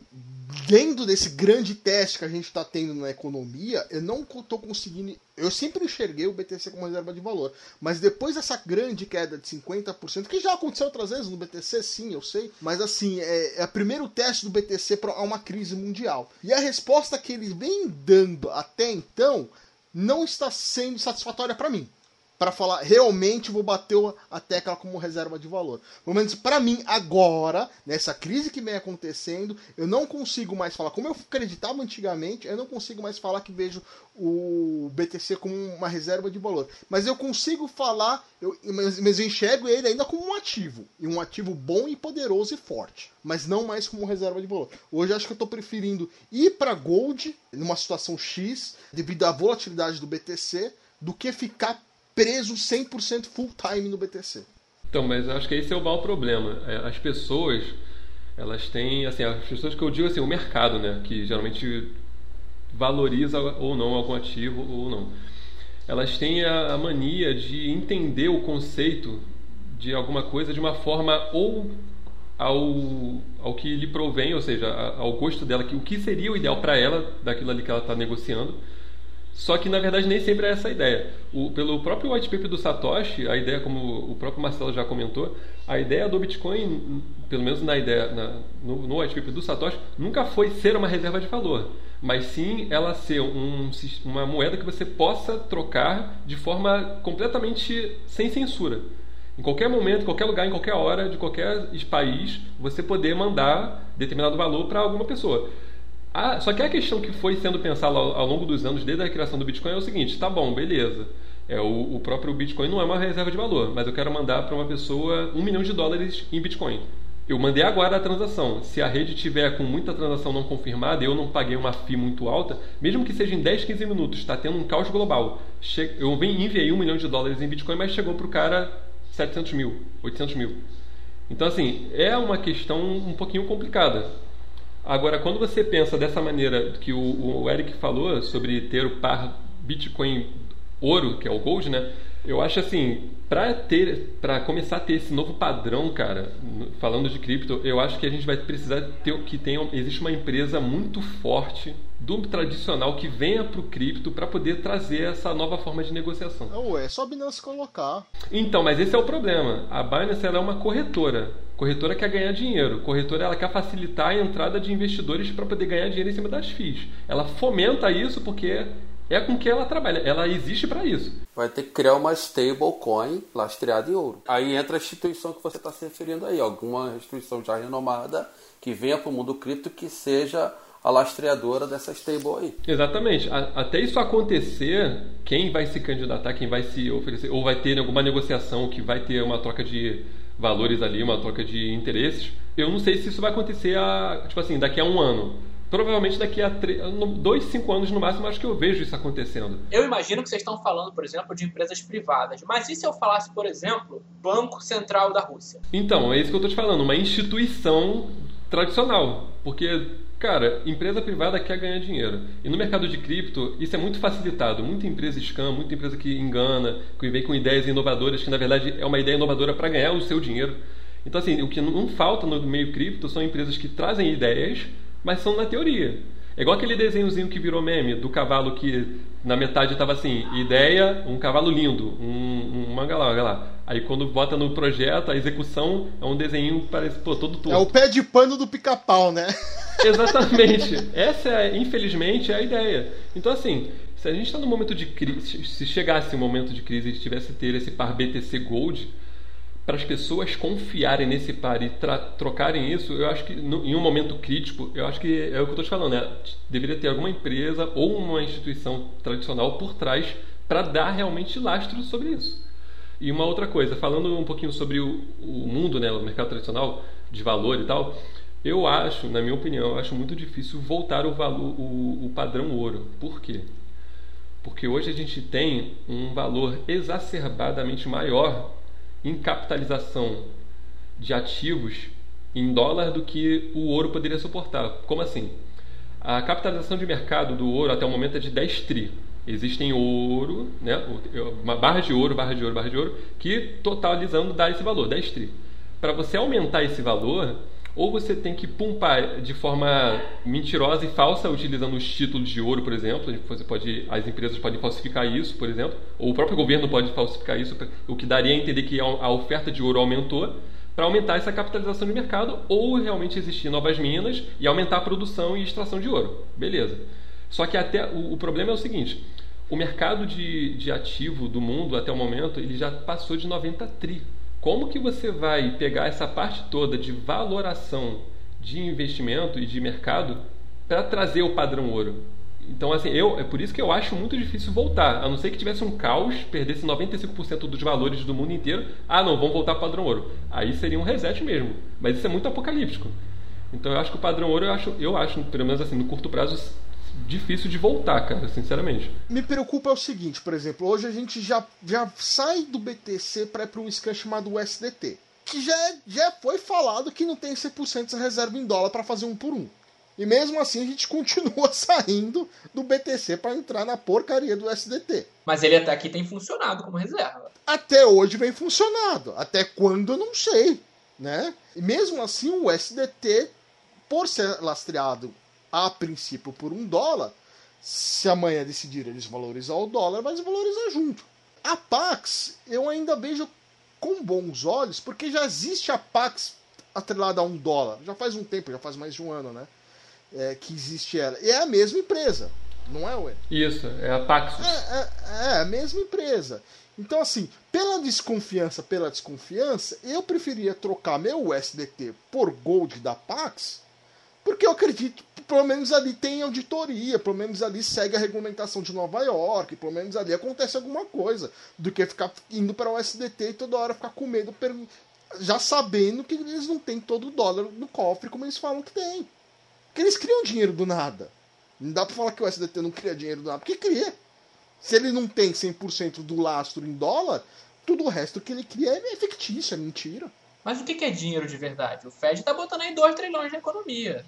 Speaker 2: dentro desse grande teste que a gente está tendo na economia, eu não estou conseguindo. Eu sempre enxerguei o BTC como reserva de valor, mas depois dessa grande queda de 50%, que já aconteceu outras vezes no BTC, sim, eu sei, mas assim, é, é o primeiro teste do BTC para uma crise mundial. E a resposta que ele vem dando até então não está sendo satisfatória para mim para falar realmente vou bater a tecla como reserva de valor. Pelo menos para mim agora, nessa crise que vem acontecendo, eu não consigo mais falar como eu acreditava antigamente, eu não consigo mais falar que vejo o BTC como uma reserva de valor. Mas eu consigo falar, eu, mas, mas eu enxergo ele ainda como um ativo, e um ativo bom e poderoso e forte, mas não mais como reserva de valor. Hoje acho que eu estou preferindo ir para Gold numa situação X, devido à volatilidade do BTC, do que ficar preso 100% full time no BTC.
Speaker 3: Então, mas acho que esse é o maior problema. É, as pessoas, elas têm, assim, as pessoas que eu digo assim, o mercado, né, que geralmente valoriza ou não algum ativo ou não. Elas têm a, a mania de entender o conceito de alguma coisa de uma forma ou ao, ao que lhe provém, ou seja, ao gosto dela, que o que seria o ideal para ela, daquilo ali que ela está negociando, Só que na verdade nem sempre é essa a ideia. O, pelo próprio white paper do Satoshi, a ideia, como o próprio Marcelo já comentou, a ideia do Bitcoin, pelo menos na ideia na, no, no white paper do Satoshi, nunca foi ser uma reserva de valor, mas sim ela ser um, uma moeda que você possa trocar de forma completamente sem censura. Em qualquer momento, em qualquer lugar, em qualquer hora, de qualquer país, você poder mandar determinado valor para alguma pessoa. Ah, só que a questão que foi sendo pensada ao, ao, longo dos anos, desde a criação do Bitcoin, é o seguinte: tá bom, beleza. É, o, o próprio Bitcoin não é uma reserva de valor, mas eu quero mandar para uma pessoa um milhão de dólares em Bitcoin. Eu mandei agora a transação. Se a rede tiver com muita transação não confirmada eu não paguei uma FII muito alta, mesmo que seja em 10, 15 minutos, está tendo um caos global. Eu enviei um milhão de dólares em Bitcoin, mas chegou para o cara 700 mil, 800 mil. Então, assim, é uma questão um pouquinho complicada. Agora, quando você pensa dessa maneira que o, o Eric falou sobre ter o par Bitcoin ouro, que é o Gold, né? Eu acho assim, para ter, para começar a ter esse novo padrão, cara, falando de cripto, eu acho que a gente vai precisar ter que tenha, existe uma empresa muito forte do tradicional que venha para o cripto para poder trazer essa nova forma de negociação.
Speaker 2: Não, é só a Binance colocar.
Speaker 3: Então, mas esse é o problema. A Binance ela é uma corretora. Corretora quer ganhar dinheiro. Corretora ela quer facilitar a entrada de investidores para poder ganhar dinheiro em cima das FIIs. Ela fomenta isso porque é com que ela trabalha. Ela existe para isso.
Speaker 4: Vai ter que criar uma stablecoin lastreada em ouro. Aí entra a instituição que você está se referindo aí. Alguma instituição já renomada que venha para o mundo cripto que seja a lastreadora dessa stable aí.
Speaker 3: Exatamente. Até isso acontecer, quem vai se candidatar, quem vai se oferecer, ou vai ter alguma negociação que vai ter uma troca de valores ali, uma troca de interesses, eu não sei se isso vai acontecer a, tipo assim, daqui a um ano. Provavelmente daqui a dois, cinco anos no máximo, acho que eu vejo isso acontecendo.
Speaker 1: Eu imagino que vocês estão falando, por exemplo, de empresas privadas. Mas e se eu falasse, por exemplo, Banco Central da Rússia?
Speaker 3: Então, é isso que eu estou te falando, uma instituição tradicional. Porque Cara, empresa privada quer ganhar dinheiro. E no mercado de cripto, isso é muito facilitado. Muita empresa scam, muita empresa que engana, que vem com ideias inovadoras, que na verdade é uma ideia inovadora para ganhar o seu dinheiro. Então, assim, o que não falta no meio cripto são empresas que trazem ideias, mas são na teoria. É igual aquele desenhozinho que virou meme do cavalo que na metade estava assim, ideia, um cavalo lindo, um, um manga lá, manga lá. Aí quando bota no projeto, a execução é um desenho parece pô, todo torto.
Speaker 2: É o pé de pano do pica-pau, né? [laughs] [laughs]
Speaker 3: Exatamente. Essa é, infelizmente, é a ideia. Então assim, se a gente está no momento de crise, se chegasse um momento de crise e tivesse ter esse par BTC Gold, para as pessoas confiarem nesse par e trocarem isso, eu acho que no, em um momento crítico, eu acho que é o que eu estou te falando, né? deveria ter alguma empresa ou uma instituição tradicional por trás para dar realmente lastro sobre isso. E uma outra coisa, falando um pouquinho sobre o, o mundo, né, o mercado tradicional de valor e tal, eu acho, na minha opinião, eu acho muito difícil voltar o valor, o, o padrão ouro. Por quê? Porque hoje a gente tem um valor exacerbadamente maior em capitalização de ativos em dólar do que o ouro poderia suportar. Como assim? A capitalização de mercado do ouro até o momento é de 10 tri. Existem ouro, né, uma barra de ouro, barra de ouro, barra de ouro, que totalizando dá esse valor, 10 tri. Para você aumentar esse valor, ou você tem que pumpar de forma mentirosa e falsa, utilizando os títulos de ouro, por exemplo. Você pode, as empresas podem falsificar isso, por exemplo, ou o próprio governo pode falsificar isso, o que daria a entender que a oferta de ouro aumentou para aumentar essa capitalização de mercado, ou realmente existir novas minas e aumentar a produção e extração de ouro. Beleza. Só que até o, o problema é o seguinte: o mercado de, de ativo do mundo até o momento ele já passou de 90 tri. Como que você vai pegar essa parte toda de valoração de investimento e de mercado para trazer o padrão ouro? Então, assim, eu, é por isso que eu acho muito difícil voltar. A não ser que tivesse um caos, perdesse 95% dos valores do mundo inteiro. Ah, não, vamos voltar para o padrão ouro. Aí seria um reset mesmo. Mas isso é muito apocalíptico. Então, eu acho que o padrão ouro, eu acho, eu acho pelo menos assim, no curto prazo, difícil de voltar, cara, sinceramente.
Speaker 2: Me preocupa é o seguinte, por exemplo, hoje a gente já, já sai do BTC para ir para um scan chamado USDT, que já, é, já foi falado que não tem 100% de reserva em dólar para fazer um por um. E mesmo assim a gente [laughs] continua saindo do BTC para entrar na porcaria do USDT.
Speaker 1: Mas ele até aqui tem funcionado como reserva.
Speaker 2: Até hoje vem funcionado. Até quando eu não sei. Né? E mesmo assim o USDT, por ser lastreado a princípio por um dólar, Se amanhã decidirem desvalorizar o dólar, vai desvalorizar junto. A Pax, eu ainda vejo com bons olhos, porque já existe a Pax atrelada a um dólar. Já faz um tempo, já faz mais de um ano, né? É, que existe ela. E é a mesma empresa, não é, Ué?
Speaker 3: Isso, é a Paxos.
Speaker 2: É, é, é a mesma empresa. Então, assim, pela desconfiança, pela desconfiança, eu preferia trocar meu USDT por Gold da Pax, porque eu acredito que pelo menos ali tem auditoria, pelo menos ali segue a regulamentação de Nova York, pelo menos ali acontece alguma coisa, do que ficar indo para o USDT e toda hora ficar com medo, já sabendo que eles não têm todo o dólar no cofre como eles falam que tem. Porque eles criam dinheiro do nada. Não dá pra falar que o USDT não cria dinheiro do nada, porque cria. Se ele não tem 100% do lastro em dólar, tudo o resto que ele cria é fictício, é mentira.
Speaker 1: Mas o que é dinheiro de verdade? O Fed tá botando aí 2 trilhões na economia.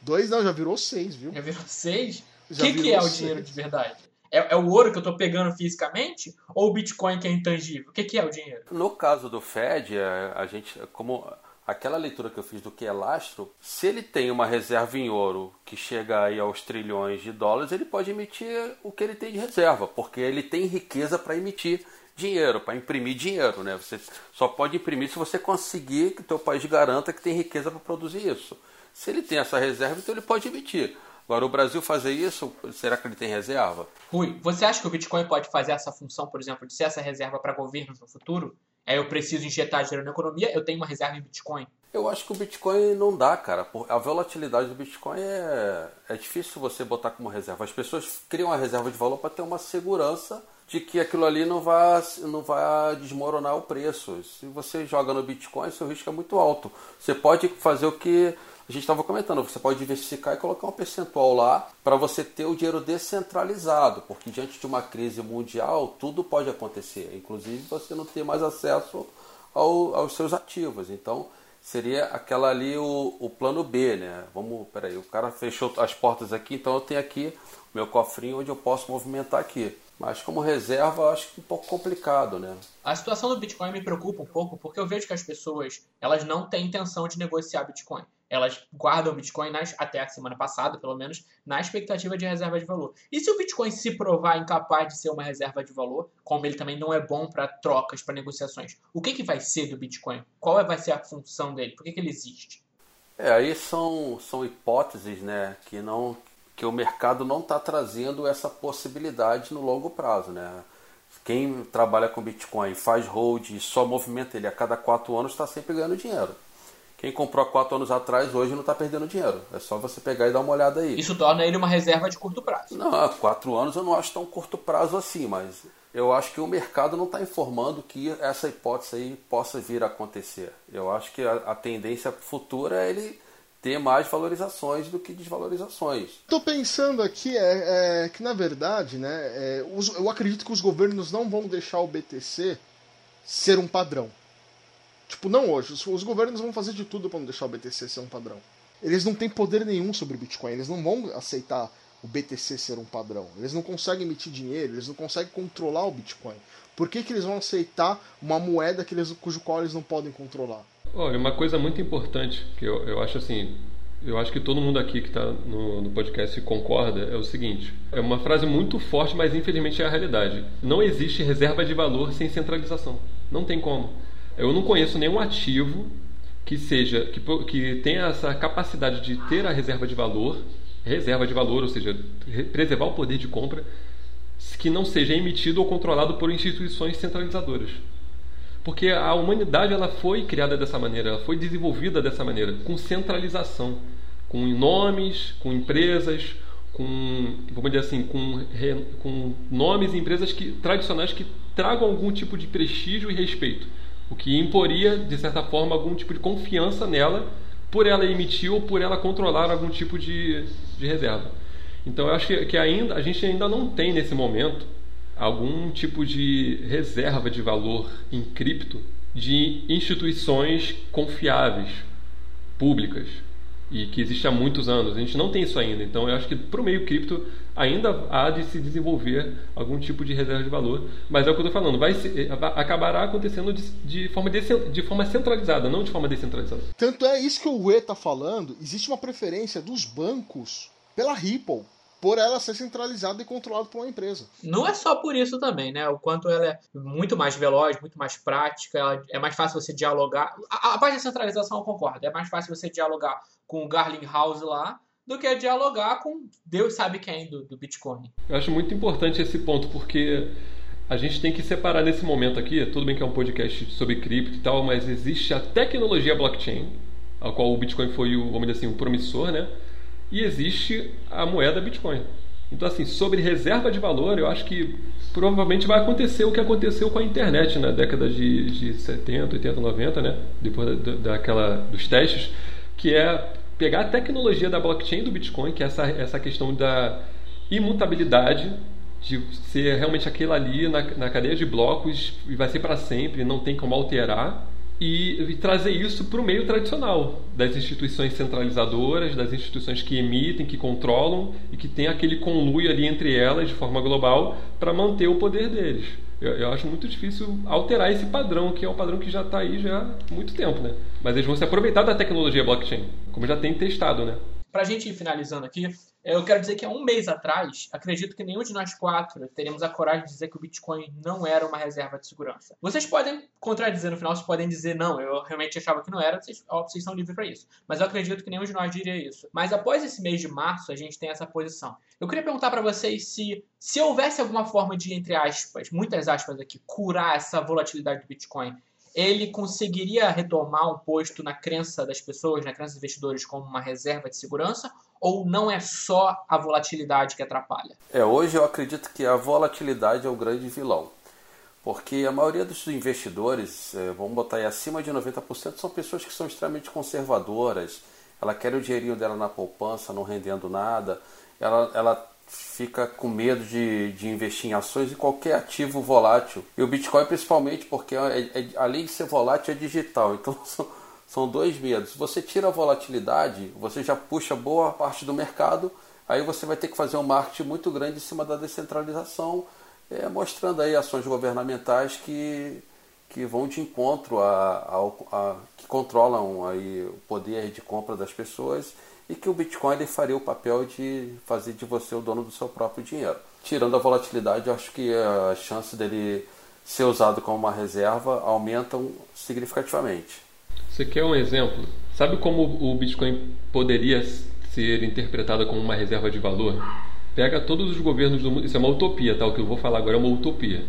Speaker 2: Dois não, já virou seis, viu?
Speaker 1: Já virou seis? O que, que é o dinheiro de verdade? É, é, o ouro que eu estou pegando fisicamente ou o Bitcoin que é intangível? O que, que é o dinheiro?
Speaker 4: No caso do Fed, é, a gente, como aquela leitura que eu fiz do que é lastro, se ele tem uma reserva em ouro que chega aí aos trilhões de dólares, ele pode emitir o que ele tem de reserva, porque ele tem riqueza para emitir dinheiro, para imprimir dinheiro, né? Você só pode imprimir se você conseguir que o teu país garanta que tem riqueza para produzir isso. Se ele tem essa reserva, então ele pode emitir. Agora, o Brasil fazer isso, será que ele tem reserva?
Speaker 1: Rui, você acha que o Bitcoin pode fazer essa função, por exemplo, de ser essa reserva para governos no futuro? É, eu preciso injetar dinheiro na economia, eu tenho uma reserva em Bitcoin.
Speaker 4: Eu acho que o Bitcoin não dá, cara. A volatilidade do Bitcoin é, é difícil você botar como reserva. As pessoas criam uma reserva de valor para ter uma segurança de que aquilo ali não vai, não vai desmoronar o preço. Se você joga no Bitcoin, seu risco é muito alto. Você pode fazer o que a gente estava comentando, você pode diversificar e colocar um percentual lá para você ter o dinheiro descentralizado, porque diante de uma crise mundial tudo pode acontecer, inclusive você não ter mais acesso ao, aos seus ativos. Então seria aquela ali o, o plano B, né? Vamos, peraí, o cara fechou as portas aqui, então eu tenho aqui meu cofrinho onde eu posso movimentar aqui. Mas como reserva, acho que é um pouco complicado, né?
Speaker 1: A situação do Bitcoin me preocupa um pouco, porque eu vejo que as pessoas elas não têm intenção de negociar Bitcoin elas guardam o Bitcoin nas, até a semana passada, pelo menos, na expectativa de reserva de valor. E se o Bitcoin se provar incapaz de ser uma reserva de valor, como ele também não é bom para trocas, para negociações, o que, que vai ser do Bitcoin? Qual vai ser a função dele? Por que, que ele existe?
Speaker 4: É, aí são, são hipóteses né, que, não, que o mercado não está trazendo essa possibilidade no longo prazo. Né? Quem trabalha com Bitcoin, faz hold e só movimenta ele a cada quatro anos está sempre ganhando dinheiro. Quem comprou há quatro anos atrás hoje não está perdendo dinheiro. É só você pegar e dar uma olhada aí.
Speaker 1: Isso torna ele uma reserva de curto prazo.
Speaker 4: Não, há quatro anos eu não acho tão curto prazo assim, mas eu acho que o mercado não está informando que essa hipótese aí possa vir a acontecer. Eu acho que a, a tendência futura é ele ter mais valorizações do que desvalorizações.
Speaker 2: Estou pensando aqui é, é, que na verdade, né, é, os, eu acredito que os governos não vão deixar o BTC ser um padrão. Tipo, não hoje. Os, os governos vão fazer de tudo para não deixar o BTC ser um padrão. Eles não têm poder nenhum sobre o Bitcoin. Eles não vão aceitar o BTC ser um padrão. Eles não conseguem emitir dinheiro, eles não conseguem controlar o Bitcoin. Por que, que eles vão aceitar uma moeda que eles, cujo qual eles não podem controlar?
Speaker 3: Olha, uma coisa muito importante que eu, eu acho assim, eu acho que todo mundo aqui que está no, no, podcast concorda é o seguinte: é uma frase muito forte, mas infelizmente é a realidade. Não existe reserva de valor sem centralização. Não tem como. Eu não conheço nenhum ativo que seja que, que tenha essa capacidade de ter a reserva de valor, reserva de valor, ou seja, preservar o poder de compra, que não seja emitido ou controlado por instituições centralizadoras. Porque a humanidade ela foi criada dessa maneira, ela foi desenvolvida dessa maneira, com centralização, com nomes, com empresas, com, vamos dizer assim, com, com nomes e empresas que, tradicionais que tragam algum tipo de prestígio e respeito o que imporia, de certa forma, algum tipo de confiança nela por ela emitir ou por ela controlar algum tipo de, de reserva. Então eu acho que, que ainda a gente ainda não tem nesse momento algum tipo de reserva de valor em cripto de instituições confiáveis, públicas e que existe há muitos anos. A gente não tem isso ainda. Então, eu acho que para o meio cripto ainda há de se desenvolver algum tipo de reserva de valor. Mas é o que eu estou falando, vai se, acabará acontecendo de, de, forma de, de forma centralizada, não de forma descentralizada.
Speaker 2: Tanto é isso que o Rui está falando. Existe uma preferência dos bancos pela Ripple. Por ela ser centralizada e controlada por uma empresa.
Speaker 1: Não é só por isso também, né? O quanto ela é muito mais veloz, muito mais prática, ela, é mais fácil você dialogar. A, a parte da centralização eu concordo, é mais fácil você dialogar com o Garling House lá do que dialogar com Deus sabe quem do, do Bitcoin.
Speaker 3: Eu acho muito importante esse ponto, porque a gente tem que separar nesse momento aqui, tudo bem que é um podcast sobre cripto e tal, mas existe a tecnologia blockchain, a qual o Bitcoin foi, o, vamos dizer assim, um promissor, né? E existe a moeda Bitcoin. Então, assim, sobre reserva de valor, eu acho que provavelmente vai acontecer o que aconteceu com a internet na década de, de 70, 80, 90, né? Depois da, daquela, dos testes, que é pegar a tecnologia da blockchain do Bitcoin, que é essa, essa questão da imutabilidade, de ser realmente aquilo ali na, na cadeia de blocos e vai ser para sempre, não tem como alterar, e, e trazer isso para o meio tradicional das instituições centralizadoras, das instituições que emitem, que controlam e que tem aquele conluio ali entre elas de forma global para manter o poder deles. Eu, eu, acho muito difícil alterar esse padrão, que é um padrão que já está aí já há muito tempo, né? Mas eles vão se aproveitar da tecnologia blockchain, como já tem testado, né?
Speaker 1: Para a gente ir finalizando aqui, eu quero dizer que há um mês atrás, acredito que nenhum de nós quatro teríamos a coragem de dizer que o Bitcoin não era uma reserva de segurança. Vocês podem contradizer no final, vocês podem dizer não, eu realmente achava que não era, vocês, ó, vocês são livres para isso. Mas eu acredito que nenhum de nós diria isso. Mas após esse mês de março, a gente tem essa posição. Eu queria perguntar para vocês se, se houvesse alguma forma de, entre aspas, muitas aspas aqui, curar essa volatilidade do Bitcoin, ele conseguiria retomar um posto na crença das pessoas, na crença dos investidores, como uma reserva de segurança? Ou não é só a volatilidade que atrapalha?
Speaker 4: É, hoje eu acredito que a volatilidade é o grande vilão. Porque a maioria dos investidores, é, vamos botar aí acima de 90%, são pessoas que são extremamente conservadoras. Ela quer o dinheirinho dela na poupança, não rendendo nada. Ela, ela fica com medo de, de investir em ações e qualquer ativo volátil. E o Bitcoin principalmente porque é, é, além de ser volátil é digital. Então [laughs] são, são dois medos. Você tira a volatilidade, você já puxa boa parte do mercado, aí você vai ter que fazer um marketing muito grande em cima da descentralização, é, mostrando aí ações governamentais que, que vão de encontro a, a, a que controlam aí o poder de compra das pessoas e que o Bitcoin ele faria o papel de fazer de você o dono do seu próprio dinheiro. Tirando a volatilidade, acho que a chance dele ser usado como uma reserva aumentam significativamente.
Speaker 3: Você quer um exemplo? Sabe como o Bitcoin poderia ser interpretado como uma reserva de valor? Pega todos os governos do mundo. Isso é uma utopia, tá? O que eu vou falar agora é uma utopia.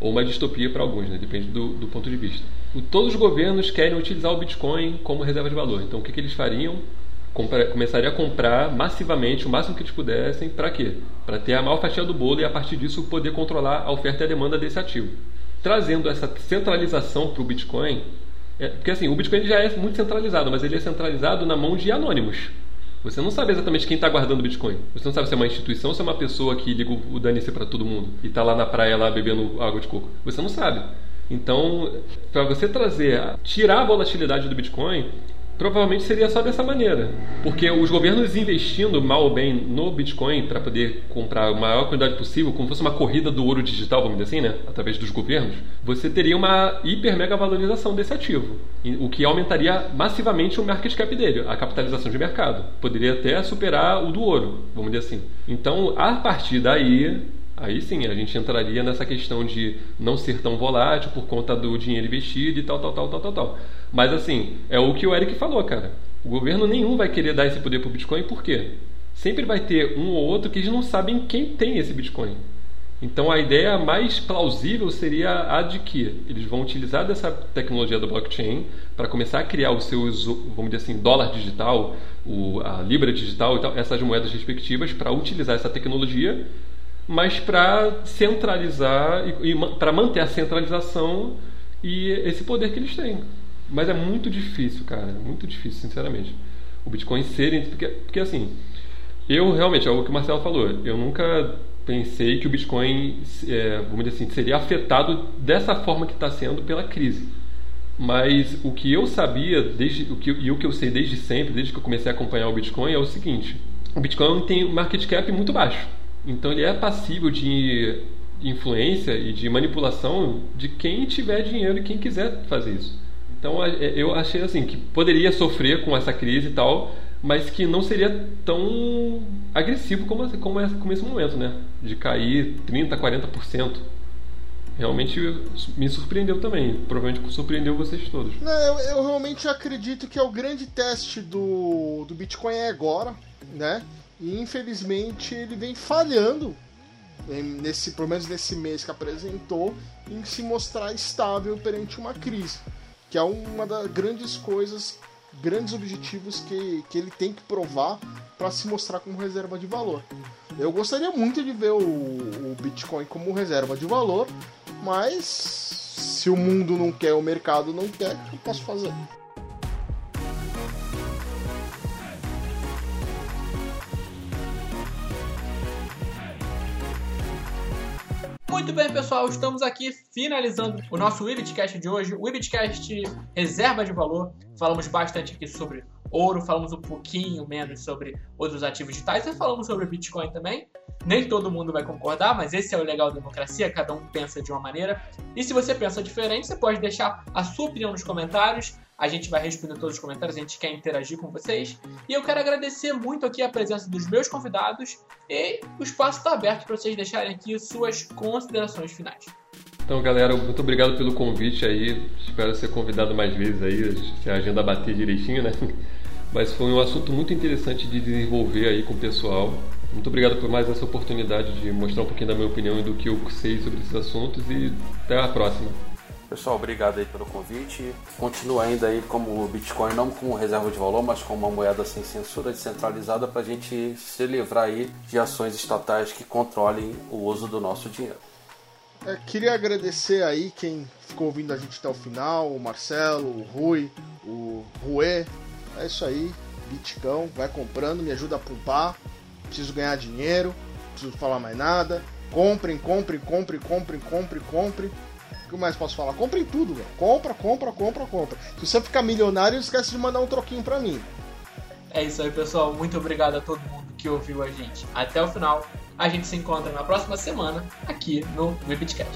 Speaker 3: Ou uma distopia para alguns, né? Depende do, do ponto de vista. O, todos os governos querem utilizar o Bitcoin como reserva de valor. Então, o que, que eles fariam? Começaria a comprar massivamente, o máximo que eles pudessem, para quê? Para ter a maior fatia do bolo e a partir disso poder controlar a oferta e a demanda desse ativo. Trazendo essa centralização para o Bitcoin, é, porque assim, o Bitcoin já é muito centralizado, mas ele é centralizado na mão de anônimos. Você não sabe exatamente quem está guardando o Bitcoin. Você não sabe se é uma instituição ou se é uma pessoa que liga o dane para todo mundo e está lá na praia lá bebendo água de coco. Você não sabe. Então, para você trazer, tirar a volatilidade do Bitcoin, provavelmente seria só dessa maneira. Porque os governos investindo mal ou bem no Bitcoin para poder comprar a maior quantidade possível, como fosse uma corrida do ouro digital, vamos dizer assim, né? Através dos governos, você teria uma hiper mega valorização desse ativo. O que aumentaria massivamente o market cap dele, a capitalização de mercado. Poderia até superar o do ouro, vamos dizer assim. Então, a partir daí, Aí sim, a gente entraria nessa questão de não ser tão volátil por conta do dinheiro investido e tal, tal, tal, tal, tal, tal. Mas assim, é o que o Eric falou, cara. O governo nenhum vai querer dar esse poder para o Bitcoin, por quê? Sempre vai ter um ou outro que eles não sabem quem tem esse Bitcoin. Então a ideia mais plausível seria a de que eles vão utilizar dessa tecnologia do blockchain para começar a criar os seus, vamos dizer assim, dólar digital, o, a libra digital e tal, essas moedas respectivas para utilizar essa tecnologia mas para centralizar e, e para manter a centralização e esse poder que eles têm. Mas é muito difícil, cara, muito difícil, sinceramente. O Bitcoin ser. Porque, porque assim, eu realmente, é o que o Marcelo falou, eu nunca pensei que o Bitcoin, é, vamos dizer assim, seria afetado dessa forma que está sendo pela crise. Mas o que eu sabia desde o que, e o que eu sei desde sempre, desde que eu comecei a acompanhar o Bitcoin, é o seguinte: o Bitcoin tem um market cap muito baixo. Então ele é passível de influência e de manipulação de quem tiver dinheiro e quem quiser fazer isso. Então é, eu achei assim que poderia sofrer com essa crise e tal, mas que não seria tão agressivo como, como, é, como esse momento, né? De cair 30%, 40%. Realmente me surpreendeu também. Provavelmente surpreendeu vocês todos.
Speaker 2: Não, eu, eu realmente acredito que é o grande teste do, do Bitcoin é agora, né? E infelizmente ele vem falhando nesse, pelo menos nesse mês que apresentou, em se mostrar estável perante uma crise, que é uma das grandes coisas, grandes objetivos que, que ele tem que provar para se mostrar como reserva de valor. Eu gostaria muito de ver o, o Bitcoin como reserva de valor, mas se o mundo não quer, o mercado não quer, o que eu posso fazer?
Speaker 1: Muito bem, pessoal, estamos aqui finalizando o nosso Webcast de hoje. O Webcast reserva de valor. Falamos bastante aqui sobre ouro, falamos um pouquinho menos sobre outros ativos digitais e falamos sobre Bitcoin também. Nem todo mundo vai concordar, mas esse é o legal da democracia, cada um pensa de uma maneira. E se você pensa diferente, você pode deixar a sua opinião nos comentários. A gente vai responder todos os comentários, a gente quer interagir com vocês. E eu quero agradecer muito aqui a presença dos meus convidados e o espaço está aberto para vocês deixarem aqui suas considerações finais.
Speaker 3: Então, galera, muito obrigado pelo convite aí. Espero ser convidado mais vezes aí, se a agenda bater direitinho, né? [laughs] Mas foi um assunto muito interessante de desenvolver aí com o pessoal. Muito obrigado por mais essa oportunidade de mostrar um pouquinho da minha opinião e do que eu sei sobre esses assuntos e até a próxima.
Speaker 4: Pessoal, obrigado aí pelo convite. Continua ainda aí como o Bitcoin, não como reserva de valor, mas como uma moeda sem censura, descentralizada, para a gente se livrar aí de ações estatais que controlem o uso do nosso dinheiro.
Speaker 2: É, queria agradecer aí quem ficou ouvindo a gente até o final, o Marcelo, o Rui, o Rue. É isso aí, Bitcão, vai comprando, me ajuda a pumpar. Preciso ganhar dinheiro, preciso falar mais nada. Comprem, comprem, comprem, comprem, comprem, comprem que mais posso falar? Comprem tudo, velho. Compra, compra, compra, compra. Se você ficar milionário, esquece de mandar um troquinho pra mim.
Speaker 1: É isso aí, pessoal. Muito obrigado a todo mundo que ouviu a gente até o final. A gente se encontra na próxima semana aqui no Webcast.